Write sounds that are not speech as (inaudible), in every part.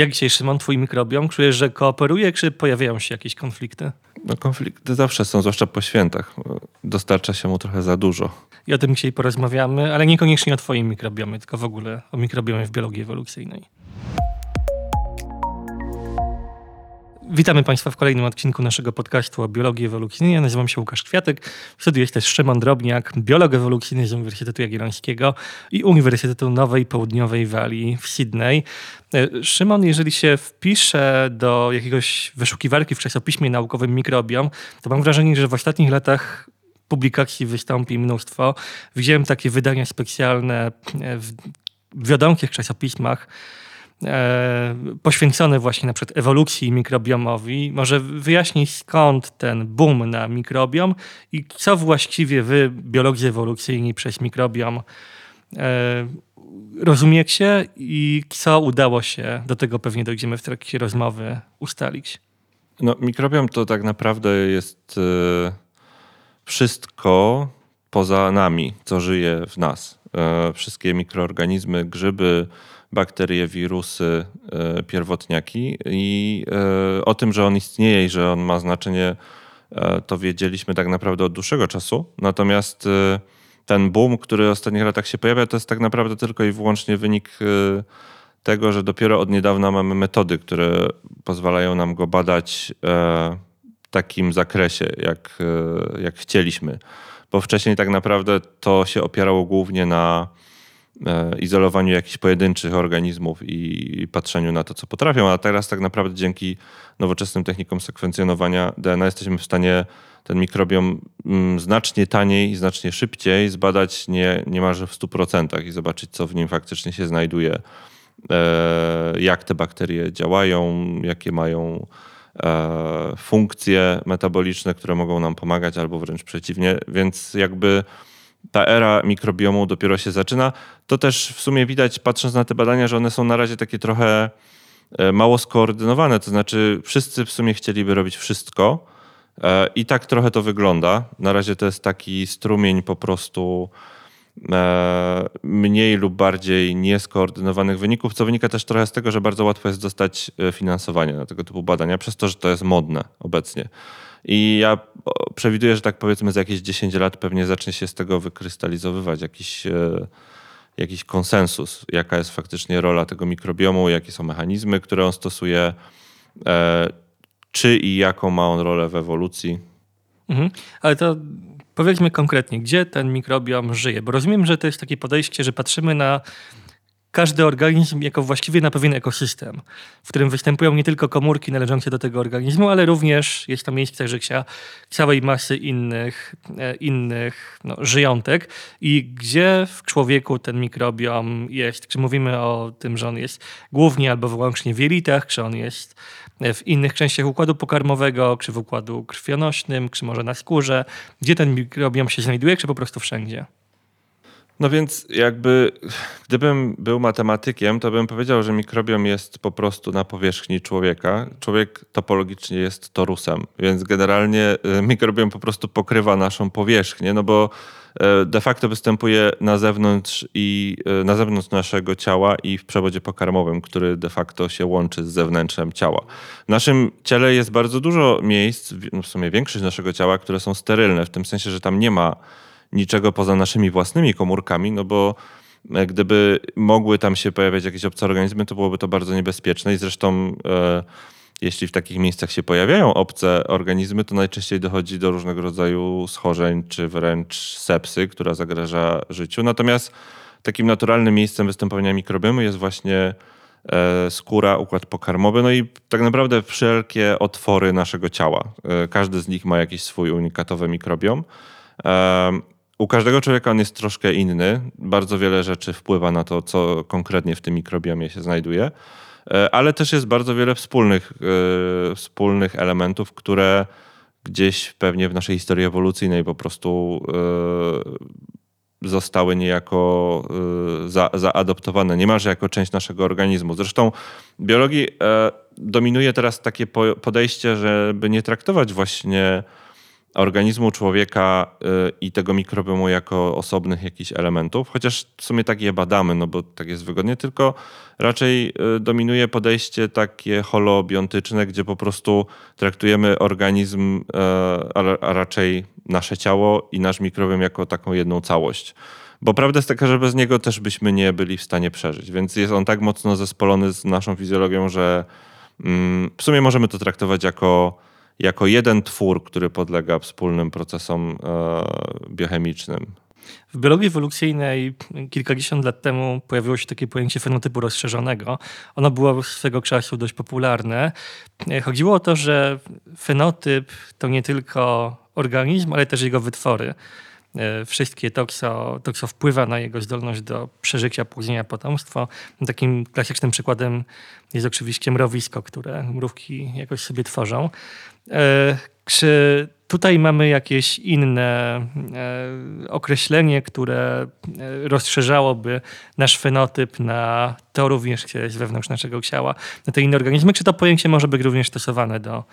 Jak dzisiaj, Szymon, twój mikrobiom? Czujesz, że kooperuje, czy pojawiają się jakieś konflikty? No, konflikty zawsze są, zwłaszcza po świętach. Dostarcza się mu trochę za dużo. I o tym dzisiaj porozmawiamy, ale niekoniecznie o twoim mikrobiomie, tylko w ogóle o mikrobiomie w biologii ewolucyjnej. Witamy Państwa w kolejnym odcinku naszego podcastu o biologii ewolucyjnej. Nazywam się Łukasz Kwiatek. W studiu jest też Szymon Drobniak, biolog ewolucyjny z Uniwersytetu Jagiellońskiego i Uniwersytetu Nowej Południowej Walii w Sydney. E, Szymon, jeżeli się wpisze do jakiegoś wyszukiwarki w czasopiśmie naukowym mikrobiom, to mam wrażenie, że w ostatnich latach publikacji wystąpi mnóstwo. Widziałem takie wydania specjalne w wiadomych czasopismach, e, poświęcone właśnie na przykład ewolucji mikrobiomowi. Może wyjaśnić skąd ten boom na mikrobiom i co właściwie wy, biologzy ewolucyjni przez mikrobiom e, rozumiecie i co udało się, do tego pewnie dojdziemy w trakcie rozmowy, ustalić. No, mikrobiom to tak naprawdę jest e, wszystko poza nami, co żyje w nas. Wszystkie mikroorganizmy, grzyby, bakterie, wirusy, e, pierwotniaki i e, o tym, że on istnieje i że on ma znaczenie, e, to wiedzieliśmy tak naprawdę od dłuższego czasu. Natomiast ten boom, który w ostatnich latach się pojawia, to jest tak naprawdę tylko i wyłącznie wynik tego, że dopiero od niedawna mamy metody, które pozwalają nam go badać w takim zakresie, jak, jak chcieliśmy. Bo wcześniej tak naprawdę to się opierało głównie na izolowaniu jakichś pojedynczych organizmów i patrzeniu na to, co potrafią, a teraz tak naprawdę dzięki nowoczesnym technikom sekwencjonowania DNA jesteśmy w stanie ten mikrobiom mm, znacznie taniej i znacznie szybciej zbadać nie, niemalże w 100% i zobaczyć, co w nim faktycznie się znajduje, e, jak te bakterie działają, jakie mają e, funkcje metaboliczne, które mogą nam pomagać, albo wręcz przeciwnie. Więc jakby ta era mikrobiomu dopiero się zaczyna. To też w sumie widać, patrząc na te badania, że one są na razie takie trochę e, mało skoordynowane. To znaczy, wszyscy w sumie chcieliby robić wszystko. E, I tak trochę to wygląda. Na razie to jest taki strumień po prostu e, mniej lub bardziej nieskoordynowanych wyników, co wynika też trochę z tego, że bardzo łatwo jest dostać finansowanie na tego typu badania, przez to, że to jest modne obecnie. I ja przewiduję, że tak powiedzmy za jakieś 10 lat pewnie zacznie się z tego wykrystalizowywać jakiś, e, jakiś konsensus, jaka jest faktycznie rola tego mikrobiomu, jakie są mechanizmy, które on stosuje, e, czy i jaką ma on rolę w ewolucji. Mhm. Ale to powiedzmy konkretnie, gdzie ten mikrobiom żyje? Bo rozumiem, że to jest takie podejście, że patrzymy na każdy organizm jako właściwie na pewien ekosystem, w którym występują nie tylko komórki należące do tego organizmu, ale również jest to miejsce życia całej masy innych, e, innych no, żyjątek. I gdzie w człowieku ten mikrobiom jest? Czy mówimy o tym, że on jest głównie albo wyłącznie w jelitach, czy on jest w innych częściach układu pokarmowego, czy w układu krwionośnym, czy może na skórze? Gdzie ten mikrobiom się znajduje, czy po prostu wszędzie? No więc jakby gdybym był matematykiem, to bym powiedział, że mikrobiom jest po prostu na powierzchni człowieka. Człowiek topologicznie jest torusem, więc generalnie y, mikrobiom po prostu pokrywa naszą powierzchnię, no bo y, de facto występuje na zewnątrz i y, na zewnątrz naszego ciała i w przewodzie pokarmowym, który de facto się łączy z zewnętrzem ciała. W naszym ciele jest bardzo dużo miejsc, w sumie większość naszego ciała, które są sterylne, w tym sensie, że tam nie ma niczego poza naszymi własnymi komórkami, no bo e, gdyby mogły tam się pojawiać jakieś obce organizmy, to byłoby to bardzo niebezpieczne i zresztą e, jeśli w takich miejscach się pojawiają obce organizmy, to najczęściej dochodzi do różnego rodzaju schorzeń, czy wręcz sepsy, która zagraża życiu. Natomiast takim naturalnym miejscem występowania mikrobiomu jest właśnie e, skóra, układ pokarmowy, no i tak naprawdę wszelkie otwory naszego ciała. E, każdy z nich ma jakiś swój unikatowy mikrobiom. U każdego człowieka on jest troszkę inny. Bardzo wiele rzeczy wpływa na to, co konkretnie w tym mikrobiomie się znajduje, e, ale też jest bardzo wiele wspólnych, e, wspólnych elementów, które gdzieś pewnie w naszej historii ewolucyjnej po prostu e, zostały niejako za, zaadoptowane, niemalże jako część naszego organizmu. Zresztą biologii dominuje teraz takie podejście, żeby nie traktować właśnie organizmu człowieka y, i tego mikrobiomu jako osobnych jakichś elementów, chociaż w sumie tak je badamy, no bo tak jest wygodnie, tylko raczej y, dominuje podejście takie holobiontyczne, gdzie po prostu traktujemy organizm, y, a raczej nasze ciało i nasz mikrobiom jako taką jedną całość. Bo prawda jest taka, że bez niego też byśmy nie byli w stanie przeżyć, więc jest on tak mocno zespolony z naszą fizjologią, że mm, w sumie możemy to traktować jako jako jeden twór, który podlega wspólnym procesom e, biochemicznym. W biologii ewolucyjnej kilkadziesiąt lat temu pojawiło się takie pojęcie fenotypu rozszerzonego. Ono było swego czasu dość popularne. E, chodziło o to, że fenotyp to nie tylko organizm, ale też jego wytwory. E, wszystkie to, co, to, co wpływa na jego zdolność do przeżycia, płodzenia potomstwa. Takim klasycznym przykładem jest oczywiście mrowisko, które mrówki jakoś sobie tworzą. E, czy tutaj mamy jakieś inne e, określenie, które rozszerzałoby nasz fenotyp na to również, które jest wewnątrz naszego ciała, na te inne organizmy? Czy to pojęcie może być również stosowane do,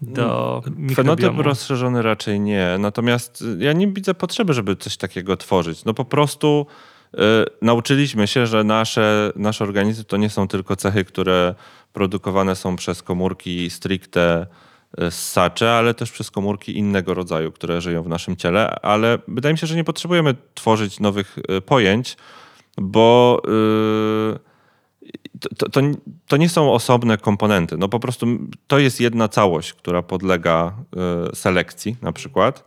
do mm, Fenotyp rozszerzony raczej nie. Natomiast y, ja nie widzę potrzeby, żeby coś takiego tworzyć. No po prostu y, nauczyliśmy się, że nasze, nasz organizm to nie są tylko cechy, które produkowane są przez komórki stricte y, ssacze, ale też przez komórki innego rodzaju, które żyją w naszym ciele. Ale wydaje mi się, że nie potrzebujemy tworzyć nowych y, pojęć, bo... Yy, to, to, to, nie są osobne komponenty. No po prostu to jest jedna całość, która podlega y, selekcji na przykład.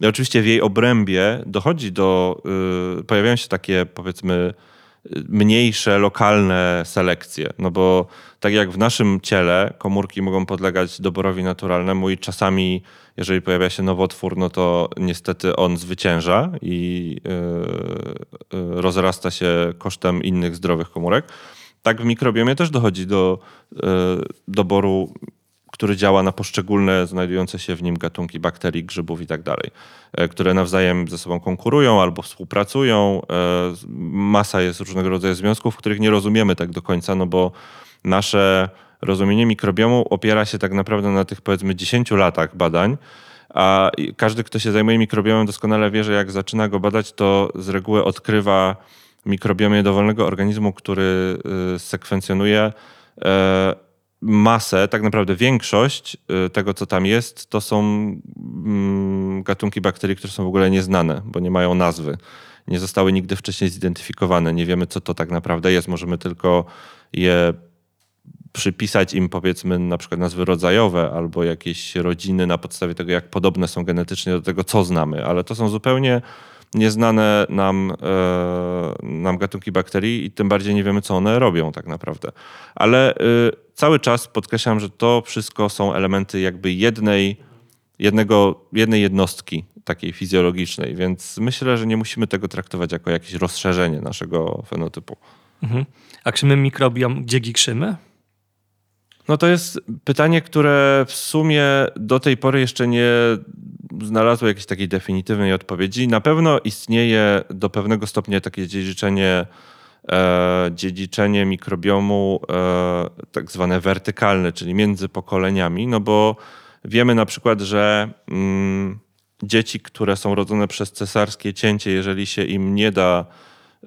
I oczywiście w jej obrębie dochodzi do, y, pojawiają się takie powiedzmy mniejsze, lokalne selekcje. No bo tak jak w naszym ciele komórki mogą podlegać doborowi naturalnemu i czasami, jeżeli pojawia się nowotwór, no to niestety on zwycięża i yy, rozrasta się kosztem innych zdrowych komórek tak w mikrobiomie też dochodzi do e, doboru, który działa na poszczególne znajdujące się w nim gatunki bakterii, grzybów i tak dalej, e, które nawzajem ze sobą konkurują albo współpracują. E, masa jest różnego rodzaju związków, których nie rozumiemy tak do końca, no bo nasze rozumienie mikrobiomu opiera się tak naprawdę na tych powiedzmy 10 latach badań, a każdy, kto się zajmuje mikrobiomem, doskonale wie, że jak zaczyna go badać, to z reguły odkrywa mikrobiomie dowolnego organizmu, który y, sekwencjonuje e, masę, tak naprawdę większość y, tego, co tam jest, to są mm, gatunki bakterii, które są w ogóle nieznane, bo nie mają nazwy. Nie zostały nigdy wcześniej zidentyfikowane. Nie wiemy, co to tak naprawdę jest. Możemy tylko je przypisać im powiedzmy na przykład nazwy rodzajowe albo jakieś rodziny na podstawie tego, jak podobne są genetycznie do tego, co znamy, ale to są zupełnie nieznane nam, e, nam gatunki bakterii i tym bardziej nie wiemy, co one robią tak naprawdę. Ale e, cały czas podkreślam, że to wszystko są elementy jakby jednej, jednego, jednej jednostki takiej fizjologicznej, więc myślę, że nie musimy tego traktować jako jakieś rozszerzenie naszego fenotypu. Mhm. A krzymy mikrobiom, gdzie gikrzymy? No to jest pytanie, które w sumie do tej pory jeszcze nie znalazło jakiejś takiej definitywnej odpowiedzi. Na pewno istnieje do pewnego stopnia takie dziedziczenie, e, dziedziczenie mikrobiomu e, tak zwane wertykalne, czyli między pokoleniami, no bo wiemy na przykład, że mm, dzieci, które są rodzone przez cesarskie cięcie, jeżeli się im nie da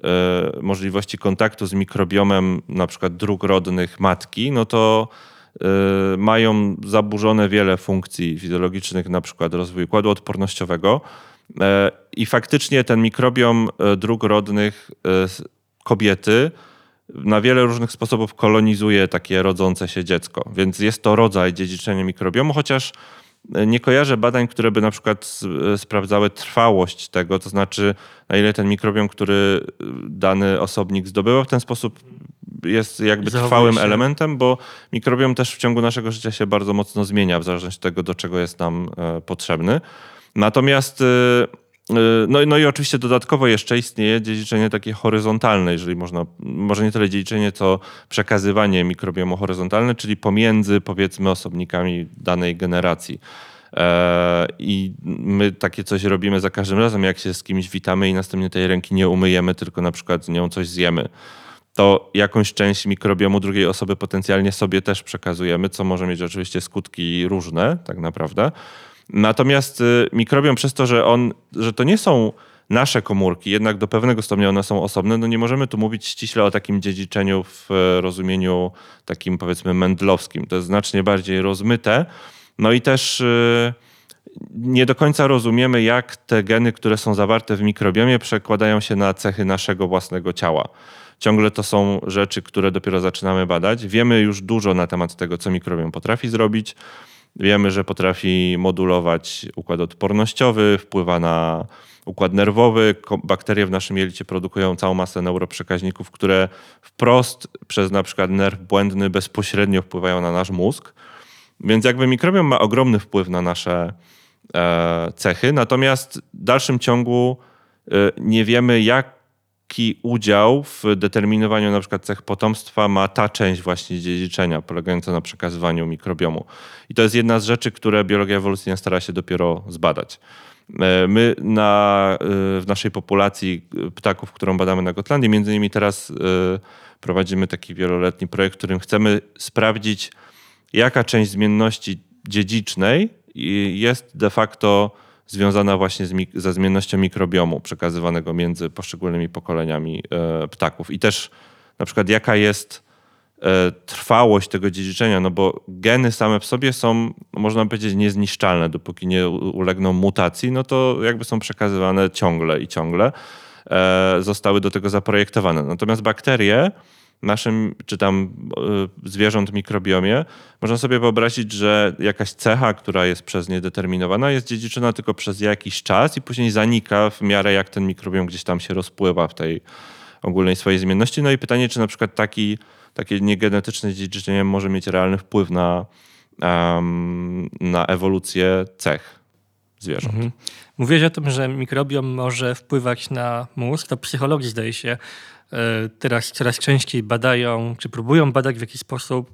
e, możliwości kontaktu z mikrobiomem na przykład dróg rodnych matki, no to mają zaburzone wiele funkcji fizjologicznych, na przykład rozwój układu odpornościowego. E, I faktycznie ten mikrobiom e, dróg rodnych kobiety na wiele różnych sposobów kolonizuje takie rodzące się dziecko. Więc jest to rodzaj dziedziczenia mikrobiomu, chociaż nie kojarzę badań, które by na przykład sprawdzały trwałość tego, to znaczy na ile ten mikrobiom, który dany osobnik zdobywa w ten sposób jest jakby trwałym się. elementem, bo mikrobiom też w ciągu naszego życia się bardzo mocno zmienia, w zależności od tego, do czego jest nam e, potrzebny. Natomiast e, e, no, no i oczywiście dodatkowo jeszcze istnieje dziedziczenie takie horyzontalne, jeżeli można, może nie tyle dziedziczenie, co przekazywanie mikrobiomu horyzontalne, czyli pomiędzy powiedzmy osobnikami danej generacji. I my takie coś robimy za każdym razem, jak się z kimś witamy i następnie tej ręki nie umyjemy, tylko na przykład z nią coś zjemy to jakąś część mikrobiomu drugiej osoby potencjalnie sobie też przekazujemy, co może mieć oczywiście skutki różne, tak naprawdę. Natomiast y, mikrobiom przez to, że on, że to nie są nasze komórki, jednak do pewnego stopnia one są osobne, no nie możemy tu mówić ściśle o takim dziedziczeniu w rozumieniu takim powiedzmy mendlowskim. To jest znacznie bardziej rozmyte. No i też y, nie do końca rozumiemy, jak te geny, które są zawarte w mikrobiomie, przekładają się na cechy naszego własnego ciała. Ciągle to są rzeczy, które dopiero zaczynamy badać. Wiemy już dużo na temat tego, co mikrobiom potrafi zrobić. Wiemy, że potrafi modulować układ odpornościowy, wpływa na układ nerwowy. Bakterie w naszym jelicie produkują całą masę neuroprzekaźników, które wprost przez na przykład nerw błędny bezpośrednio wpływają na nasz mózg. Więc jakby mikrobiom ma ogromny wpływ na nasze e, cechy, natomiast w dalszym ciągu e, nie wiemy, jaki udział w determinowaniu na przykład cech potomstwa ma ta część właśnie dziedziczenia, polegająca na przekazywaniu mikrobiomu. I to jest jedna z rzeczy, które biologia ewolucyjna stara się dopiero zbadać. E, my na, w naszej populacji ptaków, którą badamy na Gotlandii, między innymi teraz prowadzimy taki wieloletni projekt, w którym chcemy sprawdzić, jaka część zmienności dziedzicznej jest de facto związana właśnie z, ze zmiennością mikrobiomu przekazywanego między poszczególnymi pokoleniami e, ptaków. I też na przykład jaka jest e, trwałość tego dziedziczenia, no bo geny same w sobie są, można powiedzieć, niezniszczalne, dopóki nie ulegną mutacji, no to jakby są przekazywane ciągle i ciągle. E, zostały do tego zaprojektowane. Natomiast bakterie naszym, czy tam y, zwierząt mikrobiomie, można sobie wyobrazić, że jakaś cecha, która jest przez nie determinowana, jest dziedziczona tylko przez jakiś czas i później zanika w miarę jak ten mikrobiom gdzieś tam się rozpływa w tej ogólnej swojej zmienności. No i pytanie, czy na przykład taki, takie niegenetyczne dziedziczenie może mieć realny wpływ na, um, na ewolucję cech zwierząt. Mhm. Mówiłeś o tym, że mikrobiom może wpływać na mózg. To psychologii zdaje się E, teraz coraz częściej badają, czy próbują badać w jaki sposób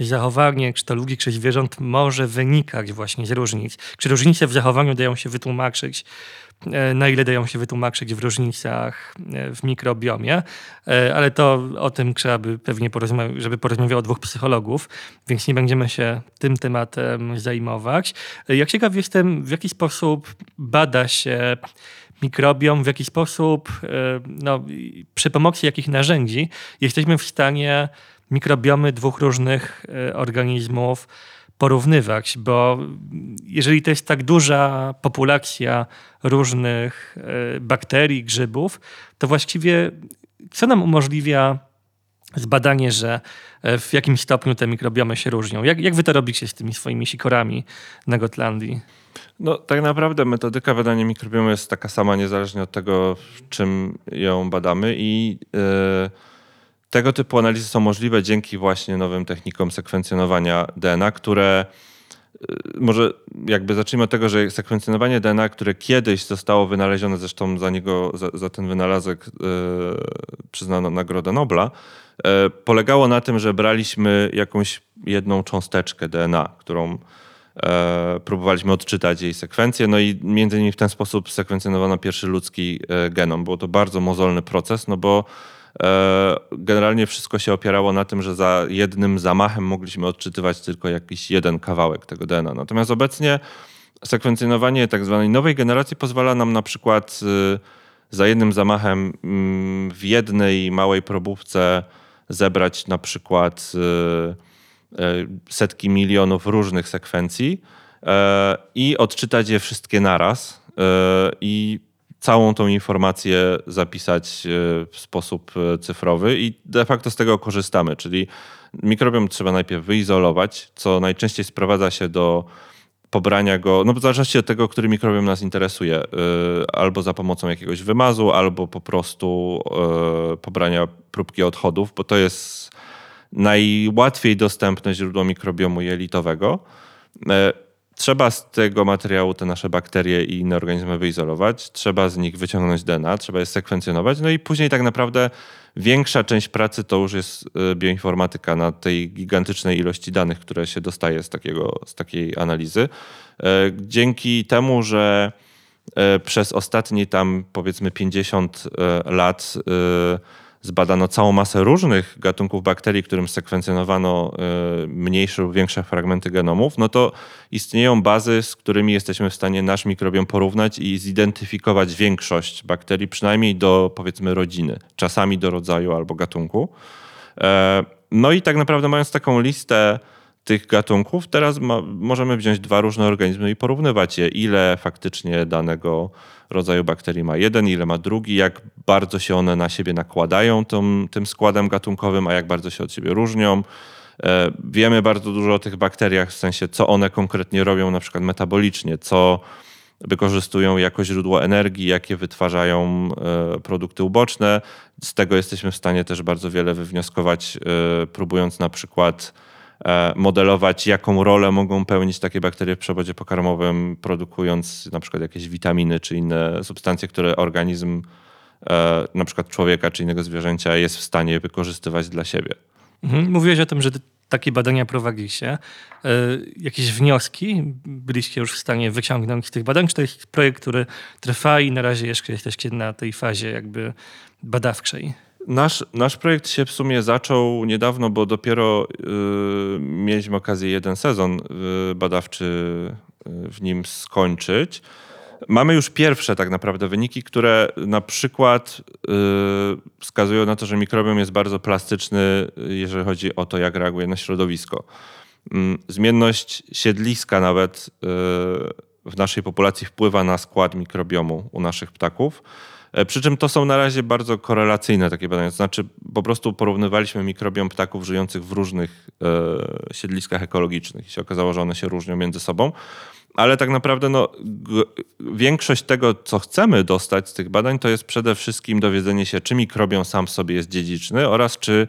zachowanie kształtów czy zwierząt może wynikać właśnie z różnic. Czy różnice w zachowaniu dają się wytłumaczyć, na ile dają się wytłumaczyć w różnicach e, w mikrobiomie, ale to o tym trzeba by pewnie porozmawiać, żeby porozmawiało dwóch psychologów, więc nie będziemy się tym tematem zajmować. Jak ciekaw jestem, w jaki sposób bada się mikrobiom, w jaki sposób, e, no, przy pomocy jakich narzędzi jesteśmy w stanie mikrobiomy dwóch różnych e, organizmów porównywać, bo jeżeli to jest tak duża populacja różnych e, bakterii, grzybów, to właściwie co nam umożliwia zbadanie, że w jakim stopniu te mikrobiomy się różnią? Jak, jak wy to robicie z tymi swoimi sikorami na Gotlandii? No, tak naprawdę metodyka badania mikrobiomu jest taka sama, niezależnie od tego, w czym ją badamy i yy, tego typu analizy są możliwe dzięki właśnie nowym technikom sekwencjonowania DNA, które yy, może jakby zacznijmy od tego, że sekwencjonowanie DNA, które kiedyś zostało wynalezione, zresztą za niego, za, za ten wynalazek yy, przyznano Nagrodę Nobla, polegało na tym, że braliśmy jakąś jedną cząsteczkę DNA, którą E, próbowaliśmy odczytać jej sekwencję, no i między innymi w ten sposób sekwencjonowano pierwszy ludzki e, genom. Było to bardzo mozolny proces, no bo e, generalnie wszystko się opierało na tym, że za jednym zamachem mogliśmy odczytywać tylko jakiś jeden kawałek tego DNA. Natomiast obecnie sekwencjonowanie tak zwanej nowej generacji pozwala nam na przykład za jednym zamachem mm, w jednej małej probówce zebrać na przykład E, setki milionów różnych sekwencji e, i odczytać je wszystkie naraz e, i całą tą informację zapisać w sposób cyfrowy i de facto z tego korzystamy, czyli mikrobiom trzeba najpierw wyizolować, co najczęściej sprowadza się do pobrania go, no w zależności od tego, który mikrobiom nas interesuje, albo za pomocą jakiegoś wymazu, albo po prostu pobrania próbki odchodów, bo to jest najłatwiej dostępne źródło mikrobiomu jelitowego. E, trzeba z tego materiału te nasze bakterie i inne organizmy wyizolować, trzeba z nich wyciągnąć DNA, trzeba je sekwencjonować, no i później tak naprawdę większa część pracy to już jest e, bioinformatyka na tej gigantycznej ilości danych, które się dostaje z, takiego, z takiej analizy. E, dzięki temu, że przez ostatnie tam powiedzmy 50 lat zbadano całą masę różnych gatunków bakterii, którym sekwencjonowano y, mniejsze lub większe fragmenty genomów, no to istnieją bazy, z którymi jesteśmy w stanie nasz mikrobiom porównać i zidentyfikować większość bakterii, przynajmniej do powiedzmy rodziny, czasami do rodzaju albo gatunku. E, no i tak naprawdę mając taką listę tych gatunków, teraz ma, możemy wziąć dwa różne organizmy i porównywać je, ile faktycznie danego rodzaju bakterii ma jeden, ile ma drugi, jak bardzo się one na siebie nakładają tym, składem gatunkowym, a jak bardzo się od siebie różnią. E, wiemy bardzo dużo o tych bakteriach, w sensie co one konkretnie robią, na przykład metabolicznie, co wykorzystują jako źródło energii, jakie wytwarzają e, produkty uboczne. Z tego jesteśmy w stanie też bardzo wiele wywnioskować, e, próbując na przykład modelować, jaką rolę mogą pełnić takie bakterie w przewodzie pokarmowym, produkując na przykład jakieś witaminy czy inne substancje, które organizm e, na przykład człowieka czy innego zwierzęcia jest w stanie wykorzystywać dla siebie. Mhm. Mówiłeś o tym, że takie badania prowadziliście. E, jakieś wnioski byliście już w stanie wyciągnąć z tych badań? Czy to jest projekt, który trwa i na razie jeszcze jesteście na tej fazie jakby badawczej? Nasz, nasz projekt się w sumie zaczął niedawno, bo dopiero y, mieliśmy okazję jeden sezon y, badawczy y, w nim skończyć. Mamy już pierwsze tak naprawdę wyniki, które na przykład y, wskazują na to, że mikrobiom jest bardzo plastyczny, jeżeli chodzi o to, jak reaguje na środowisko. Y, zmienność siedliska nawet y, w naszej populacji wpływa na skład mikrobiomu u naszych ptaków. E, przy czym to są na razie bardzo korelacyjne takie badania. To znaczy, po prostu porównywaliśmy mikrobiom ptaków żyjących w różnych e, siedliskach ekologicznych i się okazało, że one się różnią między sobą. Ale tak naprawdę no, większość tego, co chcemy dostać z tych badań, to jest przede wszystkim dowiedzenie się, czy mikrobiom sam w sobie jest dziedziczny oraz czy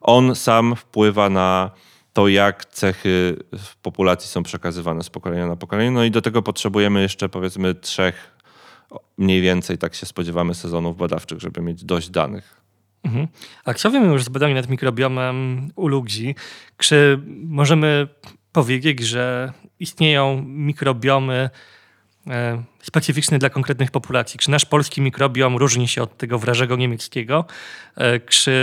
on sam wpływa na to, jak cechy w populacji są przekazywane z pokolenia na pokolenie. No i do tego potrzebujemy jeszcze powiedzmy trzech mniej więcej tak się spodziewamy sezonów badawczych, żeby mieć dość danych. Mhm. A wiemy już z badań nad mikrobiomem u ludzi? Czy możemy powiedzieć, że istnieją mikrobiomy e, specyficzne dla konkretnych populacji? Czy nasz polski mikrobiom różni się od tego wrażego niemieckiego? E, czy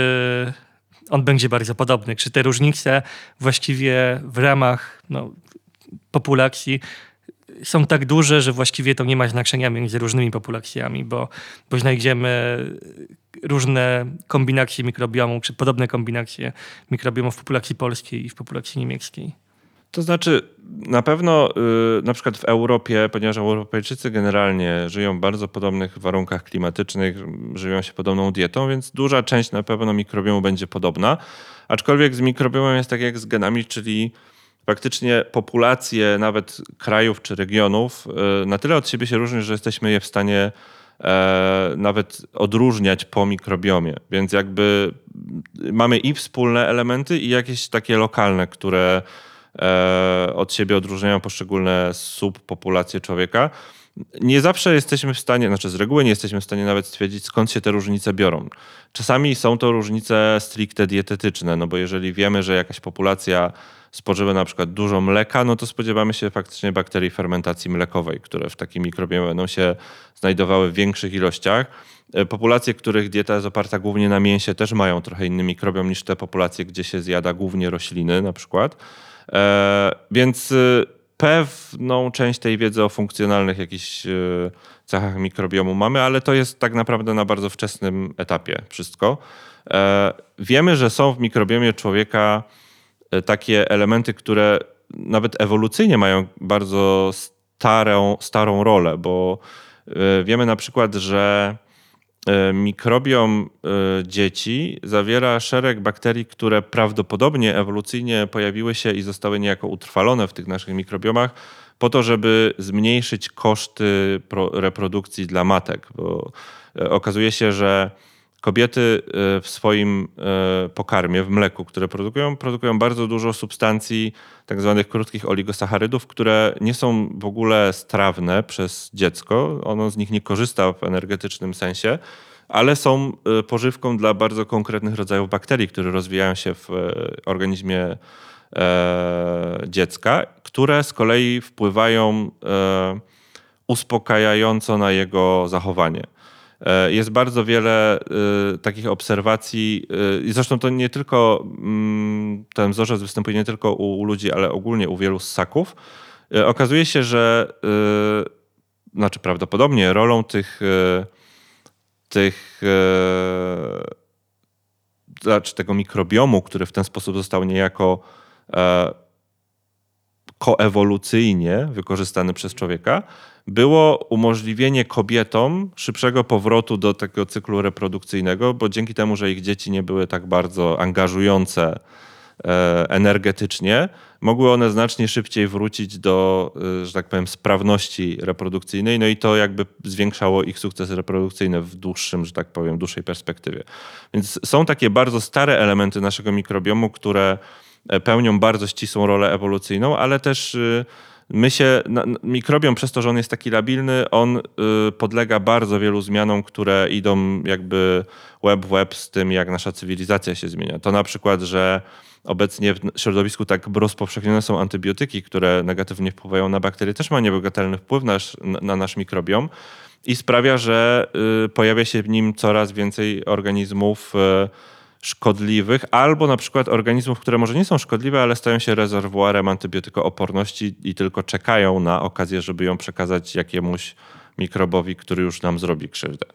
on będzie bardzo podobny? Czy te różnice właściwie w ramach no, populacji są tak duże, że właściwie to nie ma znaczenia między różnymi populacjami, bo, bo znajdziemy różne kombinacje mikrobiomu, czy podobne kombinacje mikrobiomów w populacji polskiej i w populacji niemieckiej. To znaczy, na pewno yy, na przykład w Europie, ponieważ Europejczycy generalnie żyją w bardzo podobnych warunkach klimatycznych, żywią się podobną dietą, więc duża część na pewno mikrobiomu będzie podobna. Aczkolwiek z mikrobiomem jest tak jak z genami, czyli faktycznie populacje nawet krajów czy regionów e, na tyle od siebie się różnią, że jesteśmy je w stanie e, nawet odróżniać po mikrobiomie. Więc jakby mamy i wspólne elementy, i jakieś takie lokalne, które e, od siebie odróżniają poszczególne subpopulacje człowieka. Nie zawsze jesteśmy w stanie, znaczy z reguły nie jesteśmy w stanie nawet stwierdzić, skąd się te różnice biorą. Czasami są to różnice stricte dietetyczne, no bo jeżeli wiemy, że jakaś populacja spożywa na przykład dużo mleka, no to spodziewamy się faktycznie bakterii fermentacji mlekowej, które w takim mikrobiomie będą się znajdowały w większych ilościach. E, populacje, których dieta jest oparta głównie na mięsie, też mają trochę inny mikrobiom niż te populacje, gdzie się zjada głównie rośliny na przykład. E, więc e, pewną część tej wiedzy o funkcjonalnych jakichś cechach mikrobiomu mamy, ale to jest tak naprawdę na bardzo wczesnym etapie wszystko. Wiemy, że są w mikrobiomie człowieka takie elementy, które nawet ewolucyjnie mają bardzo starą, starą rolę, bo e, wiemy na przykład, że e, mikrobiom dzieci zawiera szereg bakterii, które prawdopodobnie ewolucyjnie pojawiły się i zostały niejako utrwalone w tych naszych mikrobiomach po to, żeby zmniejszyć koszty reprodukcji dla matek, bo okazuje się, że Kobiety e, w swoim e, pokarmie, w mleku, które produkują, produkują bardzo dużo substancji, tak zwanych krótkich oligosacharydów, które nie są w ogóle strawne przez dziecko. Ono z nich nie korzysta w energetycznym sensie, ale są e, pożywką dla bardzo konkretnych rodzajów bakterii, które rozwijają się w organizmie dziecka, które z kolei wpływają uspokajająco na jego zachowanie. E, jest bardzo wiele y, takich obserwacji, y, i zresztą to nie tylko, mm, ten wzorzec występuje nie tylko u ludzi, ale ogólnie u wielu ssaków. E, okazuje się, że, znaczy prawdopodobnie rolą tych, tych znaczy tego mikrobiomu, który w ten sposób został niejako e, koewolucyjnie wykorzystany przez człowieka, było umożliwienie kobietom szybszego powrotu do tego cyklu reprodukcyjnego, bo dzięki temu, że ich dzieci nie były tak bardzo angażujące e, energetycznie, mogły one znacznie szybciej wrócić do, e, że tak powiem, sprawności reprodukcyjnej, no i to jakby zwiększało ich sukces reprodukcyjny w dłuższym, że tak powiem, dłuższej perspektywie. Więc są takie bardzo stare elementy naszego mikrobiomu, które e, pełnią bardzo ścisłą rolę ewolucyjną, ale też My się, mikrobiom przez to, że on jest taki labilny, on y, podlega bardzo wielu zmianom, które idą jakby web w web z tym, jak nasza cywilizacja się zmienia. To na przykład, że obecnie w środowisku tak rozpowszechnione są antybiotyki, które negatywnie wpływają na bakterie, też ma niebagatelny wpływ na, na nasz mikrobiom i sprawia, że y, pojawia się w nim coraz więcej organizmów y, szkodliwych, albo na przykład organizmów, które może nie są szkodliwe, ale stają się rezerwuarem antybiotykooporności i tylko czekają na okazję, żeby ją przekazać jakiemuś mikrobowi, który już nam zrobi krzywdę.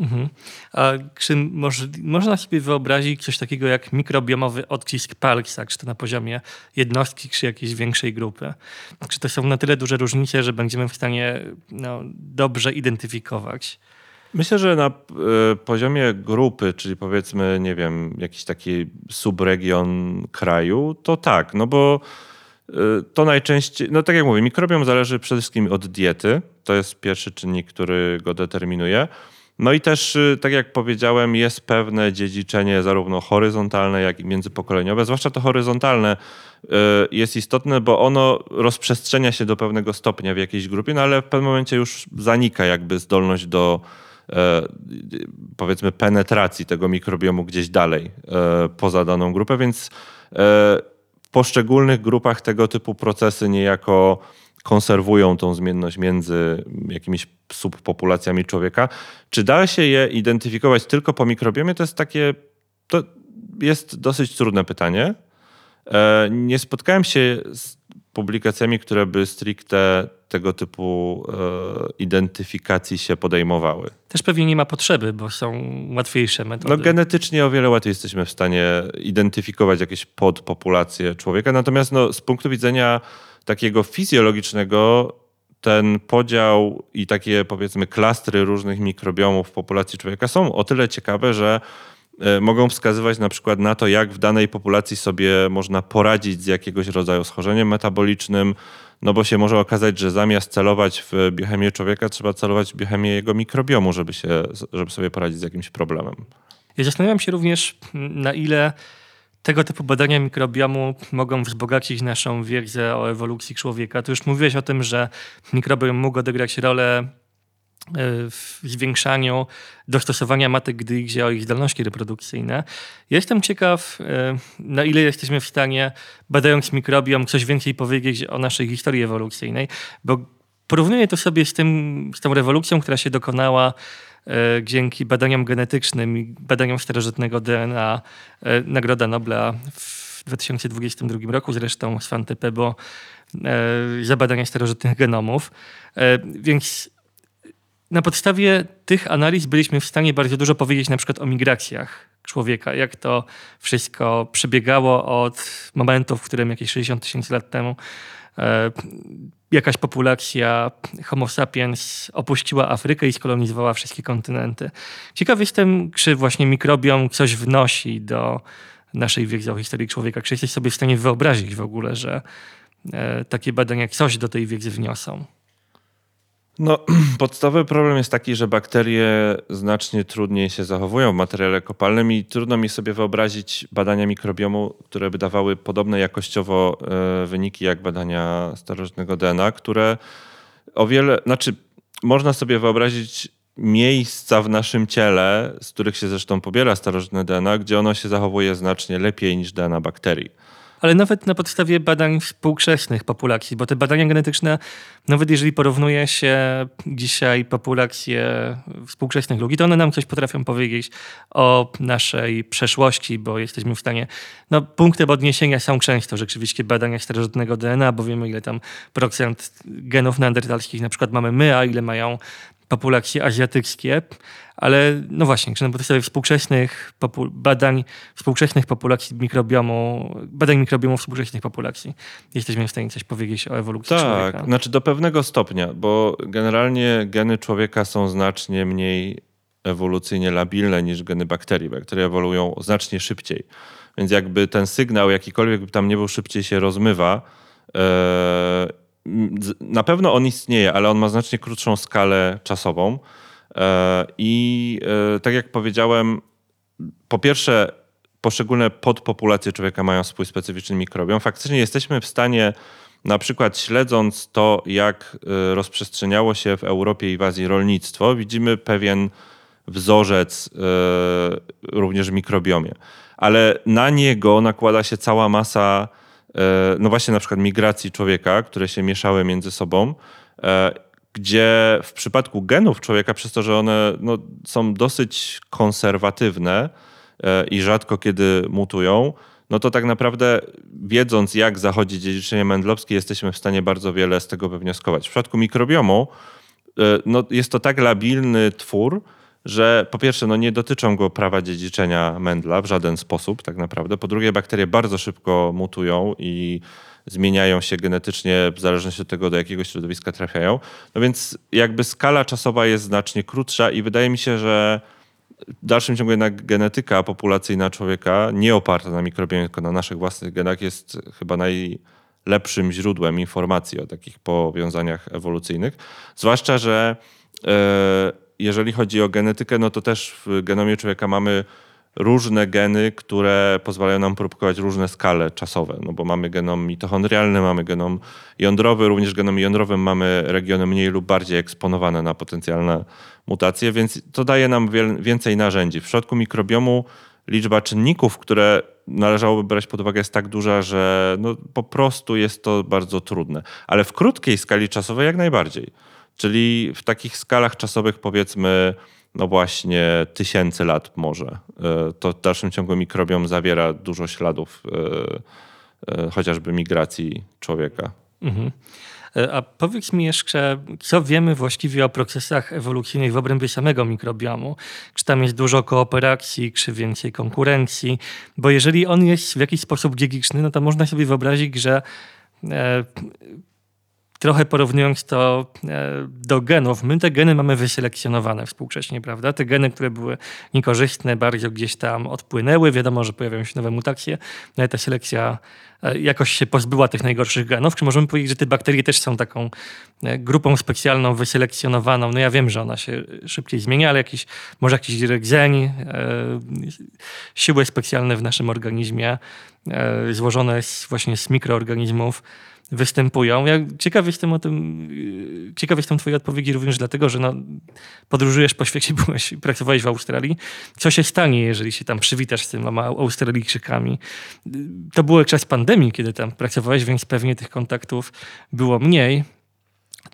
Mhm. A czy może, można sobie wyobrazić coś takiego jak mikrobiomowy odcisk Parksa, czy to na poziomie jednostki, czy jakiejś większej grupy? Czy to są na tyle duże różnice, że będziemy w stanie no, dobrze identyfikować? Myślę, że na e, poziomie grupy, czyli powiedzmy, nie wiem, jakiś taki subregion kraju, to tak, no bo e, to najczęściej, no tak jak mówię, mikrobiom zależy przede wszystkim od diety. To jest pierwszy czynnik, który go determinuje. No i też, e, tak jak powiedziałem, jest pewne dziedziczenie zarówno horyzontalne, jak i międzypokoleniowe. Zwłaszcza to horyzontalne jest istotne, bo ono rozprzestrzenia się do pewnego stopnia w jakiejś grupie, no ale w pewnym momencie już zanika jakby zdolność do powiedzmy penetracji tego mikrobiomu gdzieś dalej e, poza daną grupę, więc e, w poszczególnych grupach tego typu procesy niejako konserwują tą zmienność między jakimiś subpopulacjami człowieka. Czy da się je identyfikować tylko po mikrobiomie? To jest takie, to jest dosyć trudne pytanie. Nie spotkałem się z publikacjami, które by stricte tego typu e, identyfikacji się podejmowały. Też pewnie nie ma potrzeby, bo są łatwiejsze metody. No, genetycznie o wiele łatwiej jesteśmy w stanie identyfikować jakieś podpopulacje człowieka, natomiast no, z punktu widzenia takiego fizjologicznego ten podział i takie powiedzmy klastry różnych mikrobiomów w populacji człowieka są o tyle ciekawe, że E, mogą wskazywać na przykład na to, jak w danej populacji sobie można poradzić z jakiegoś rodzaju schorzeniem metabolicznym, no bo się może okazać, że zamiast celować w biochemię człowieka, trzeba celować w biochemię jego mikrobiomu, żeby, się, żeby sobie poradzić z jakimś problemem. Ja zastanawiam się również, na ile tego typu badania mikrobiomu mogą wzbogacić naszą wiedzę o ewolucji człowieka. Tu już mówiłeś o tym, że mikrobiom mógł odegrać rolę w zwiększaniu dostosowania matek, gdy idzie o ich zdolności reprodukcyjne. Jestem ciekaw, e, na ile jesteśmy w stanie, badając mikrobiom, coś więcej powiedzieć o naszej historii ewolucyjnej, bo porównuję to sobie z, tym, z tą rewolucją, która się dokonała e, dzięki badaniom genetycznym i badaniom starożytnego DNA. Nagroda Nobla w 2022 roku, zresztą Svante Pebo za badania starożytnych genomów. Więc na podstawie tych analiz byliśmy w stanie bardzo dużo powiedzieć na przykład o migracjach człowieka, jak to wszystko przebiegało od momentu, w którym jakieś 60 tysięcy lat temu e, jakaś populacja Homo sapiens opuściła Afrykę i skolonizowała wszystkie kontynenty. Ciekaw jestem, czy właśnie mikrobiom coś wnosi do naszej wiedzy o historii człowieka. Czy jesteś sobie w stanie wyobrazić w ogóle, że e, takie badania coś do tej wiedzy wniosą? No, (clears throat) podstawowy problem jest taki, że bakterie znacznie trudniej się zachowują w materiale kopalnym i trudno mi sobie wyobrazić badania mikrobiomu, które by dawały podobne jakościowo e, wyniki jak badania starożytnego DNA, które o wiele, znaczy można sobie wyobrazić miejsca w naszym ciele, z których się zresztą pobiera starożytne DNA, gdzie ono się zachowuje znacznie lepiej niż DNA bakterii. Ale nawet na podstawie badań współczesnych populacji, bo te badania genetyczne, nawet jeżeli porównuje się dzisiaj populacje współczesnych ludzi, to one nam coś potrafią powiedzieć o naszej przeszłości, bo jesteśmy w stanie, no punktem odniesienia są często rzeczywiście badania starożytnego DNA, bo wiemy ile tam procent genów neandertalskich na przykład mamy my, a ile mają populacje azjatyckie, ale no właśnie, czy na podstawie współczesnych badań współczesnych populacji mikrobiomu, badań mikrobiomu współczesnych populacji, jesteśmy w stanie coś powiedzieć o ewolucji tak, człowieka. Tak, znaczy do pewnego stopnia, bo generalnie geny człowieka są znacznie mniej ewolucyjnie labilne niż geny bakterii. Bakterie ewoluują znacznie szybciej. Więc jakby ten sygnał, jakikolwiek by tam nie był, szybciej się rozmywa. E, na pewno on istnieje, ale on ma znacznie krótszą skalę czasową. E, I e, tak jak powiedziałem, po pierwsze, poszczególne podpopulacje człowieka mają swój specyficzny mikrobiom. Faktycznie jesteśmy w stanie, na przykład śledząc to, jak e, rozprzestrzeniało się w Europie i w Azji rolnictwo, widzimy pewien wzorzec również w mikrobiomie. Ale na niego nakłada się cała masa, no właśnie na przykład migracji człowieka, które się mieszały między sobą gdzie w przypadku genów człowieka, przez to, że one no, są dosyć konserwatywne e, i rzadko kiedy mutują, no to tak naprawdę wiedząc, jak zachodzi dziedziczenie mendlowskie, jesteśmy w stanie bardzo wiele z tego wywnioskować. W przypadku mikrobiomu e, no, jest to tak labilny twór, że po pierwsze no, nie dotyczą go prawa dziedziczenia Mendla w żaden sposób tak naprawdę. Po drugie bakterie bardzo szybko mutują i zmieniają się genetycznie w zależności od tego, do jakiego środowiska trafiają. No więc jakby skala czasowa jest znacznie krótsza i wydaje mi się, że w dalszym ciągu jednak genetyka populacyjna człowieka, nie oparta na mikrobiomie, tylko na naszych własnych genach, jest chyba najlepszym źródłem informacji o takich powiązaniach ewolucyjnych. Zwłaszcza, że e, jeżeli chodzi o genetykę, no to też w genomie człowieka mamy różne geny, które pozwalają nam produkować różne skale czasowe, no bo mamy genom mitochondrialny, mamy genom jądrowy, również genom jądrowym mamy regiony mniej lub bardziej eksponowane na potencjalne mutacje, więc to daje nam więcej narzędzi. W przypadku mikrobiomu liczba czynników, które należałoby brać pod uwagę jest tak duża, że no, po prostu jest to bardzo trudne. Ale w krótkiej skali czasowej jak najbardziej. Czyli w takich skalach czasowych powiedzmy no właśnie tysięcy lat może. E, to w dalszym ciągu mikrobiom zawiera dużo śladów e, e, chociażby migracji człowieka. Mhm. A powiedz mi jeszcze, co wiemy właściwie o procesach ewolucyjnych w obrębie samego mikrobiomu? Czy tam jest dużo kooperacji, czy więcej konkurencji? Bo jeżeli on jest w jakiś sposób dziedziczny, no to można sobie wyobrazić, że trochę porównując to e, do genów, my te geny mamy wyselekcjonowane współcześnie, prawda? Te geny, które były niekorzystne, bardzo gdzieś tam odpłynęły. Wiadomo, że pojawiają się nowe mutacje, no ale ta selekcja e, jakoś się pozbyła tych najgorszych genów. Czy możemy powiedzieć, że te bakterie też są taką e, grupą specjalną, wyselekcjonowaną? No ja wiem, że ona się szybciej zmienia, ale jakiś, może jakiś rdzeń, siły specjalne w naszym organizmie, złożone z, właśnie z mikroorganizmów, występują. Ja ciekaw jestem o tym, ciekaw jestem twojej odpowiedzi również dlatego, że no, podróżujesz po świecie, (laughs) byłeś, pracowałeś w Australii. Co się stanie, jeżeli się tam przywitasz z tymi Australijczykami? To był czas pandemii, kiedy tam pracowałeś, więc pewnie tych kontaktów było mniej.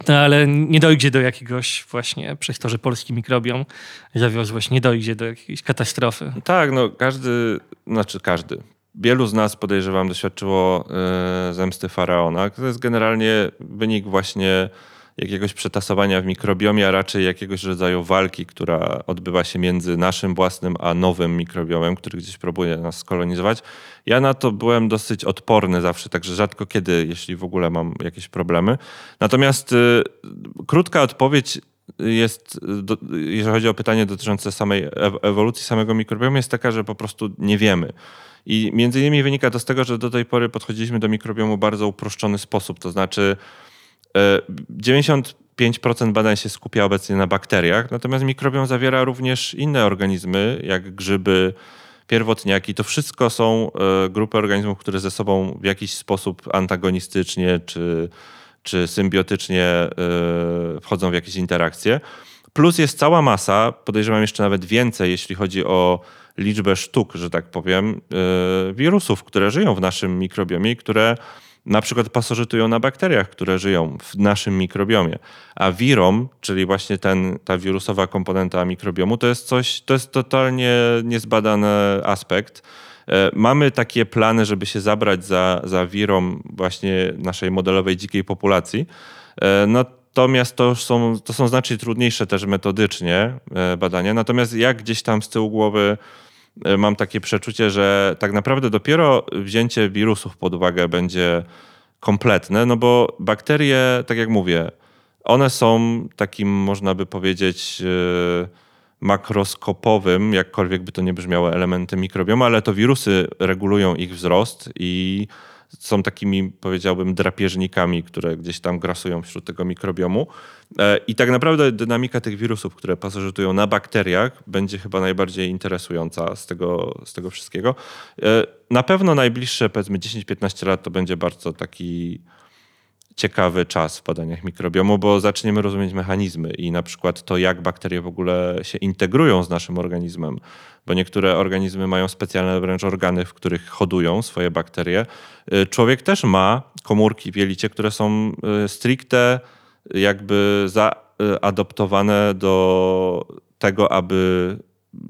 No ale nie dojdzie do jakiegoś właśnie, przez to, że polski mikrobiom zawiozłeś, nie dojdzie do jakiejś katastrofy. Tak, no każdy, znaczy każdy, Wielu z nas, podejrzewam, doświadczyło e, zemsty faraona. To jest generalnie wynik właśnie jakiegoś przetasowania w mikrobiomie, a raczej jakiegoś rodzaju walki, która odbywa się między naszym własnym a nowym mikrobiomem, który gdzieś próbuje nas skolonizować. Ja na to byłem dosyć odporny zawsze, także rzadko kiedy, jeśli w ogóle mam jakieś problemy. Natomiast y, krótka odpowiedź jest, do, jeżeli chodzi o pytanie dotyczące samej ewolucji samego mikrobiomu, jest taka, że po prostu nie wiemy. I między innymi wynika to z tego, że do tej pory podchodziliśmy do mikrobiomu bardzo uproszczony sposób. To znaczy 95% e, badań się skupia obecnie na bakteriach, natomiast mikrobiom zawiera również inne organizmy, jak grzyby, pierwotniaki. To wszystko są e, grupy organizmów, które ze sobą w jakiś sposób antagonistycznie czy, czy symbiotycznie e, wchodzą w jakieś interakcje. Plus jest cała masa, podejrzewam jeszcze nawet więcej, jeśli chodzi o liczbę sztuk, że tak powiem, yy, wirusów, które żyją w naszym mikrobiomie i które na przykład pasożytują na bakteriach, które żyją w naszym mikrobiomie. A wirom, czyli właśnie ten, ta wirusowa komponenta mikrobiomu, to jest coś, to jest totalnie niezbadany aspekt. E, mamy takie plany, żeby się zabrać za, za wirom właśnie naszej modelowej dzikiej populacji. E, natomiast to są, to są znacznie trudniejsze też metodycznie e, badania. Natomiast jak gdzieś tam z tyłu głowy mam takie przeczucie, że tak naprawdę dopiero wzięcie wirusów pod uwagę będzie kompletne, no bo bakterie, tak jak mówię, one są takim, można by powiedzieć, makroskopowym, jakkolwiek by to nie brzmiało, elementem mikrobiomu, ale to wirusy regulują ich wzrost i są takimi, powiedziałbym, drapieżnikami, które gdzieś tam grasują wśród tego mikrobiomu. E, I tak naprawdę dynamika tych wirusów, które pasożytują na bakteriach, będzie chyba najbardziej interesująca z tego, z tego wszystkiego. E, na pewno najbliższe, powiedzmy, 10-15 lat to będzie bardzo taki ciekawy czas w badaniach mikrobiomu, bo zaczniemy rozumieć mechanizmy i na przykład to, jak bakterie w ogóle się integrują z naszym organizmem, bo niektóre organizmy mają specjalne wręcz organy, w których hodują swoje bakterie. Y, człowiek też ma komórki w jelicie, które są y, stricte jakby zaadoptowane do tego, aby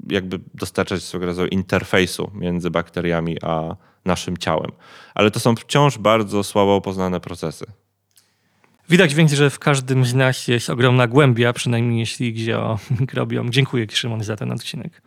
jakby dostarczać swego rodzaju interfejsu między bakteriami a naszym ciałem. Ale to są wciąż bardzo słabo poznane procesy. Widać więc, że w każdym z nas jest ogromna głębia, przynajmniej jeśli idzie o (laughs) mikrobiom. Dziękuję Ci, Szymon, za ten odcinek.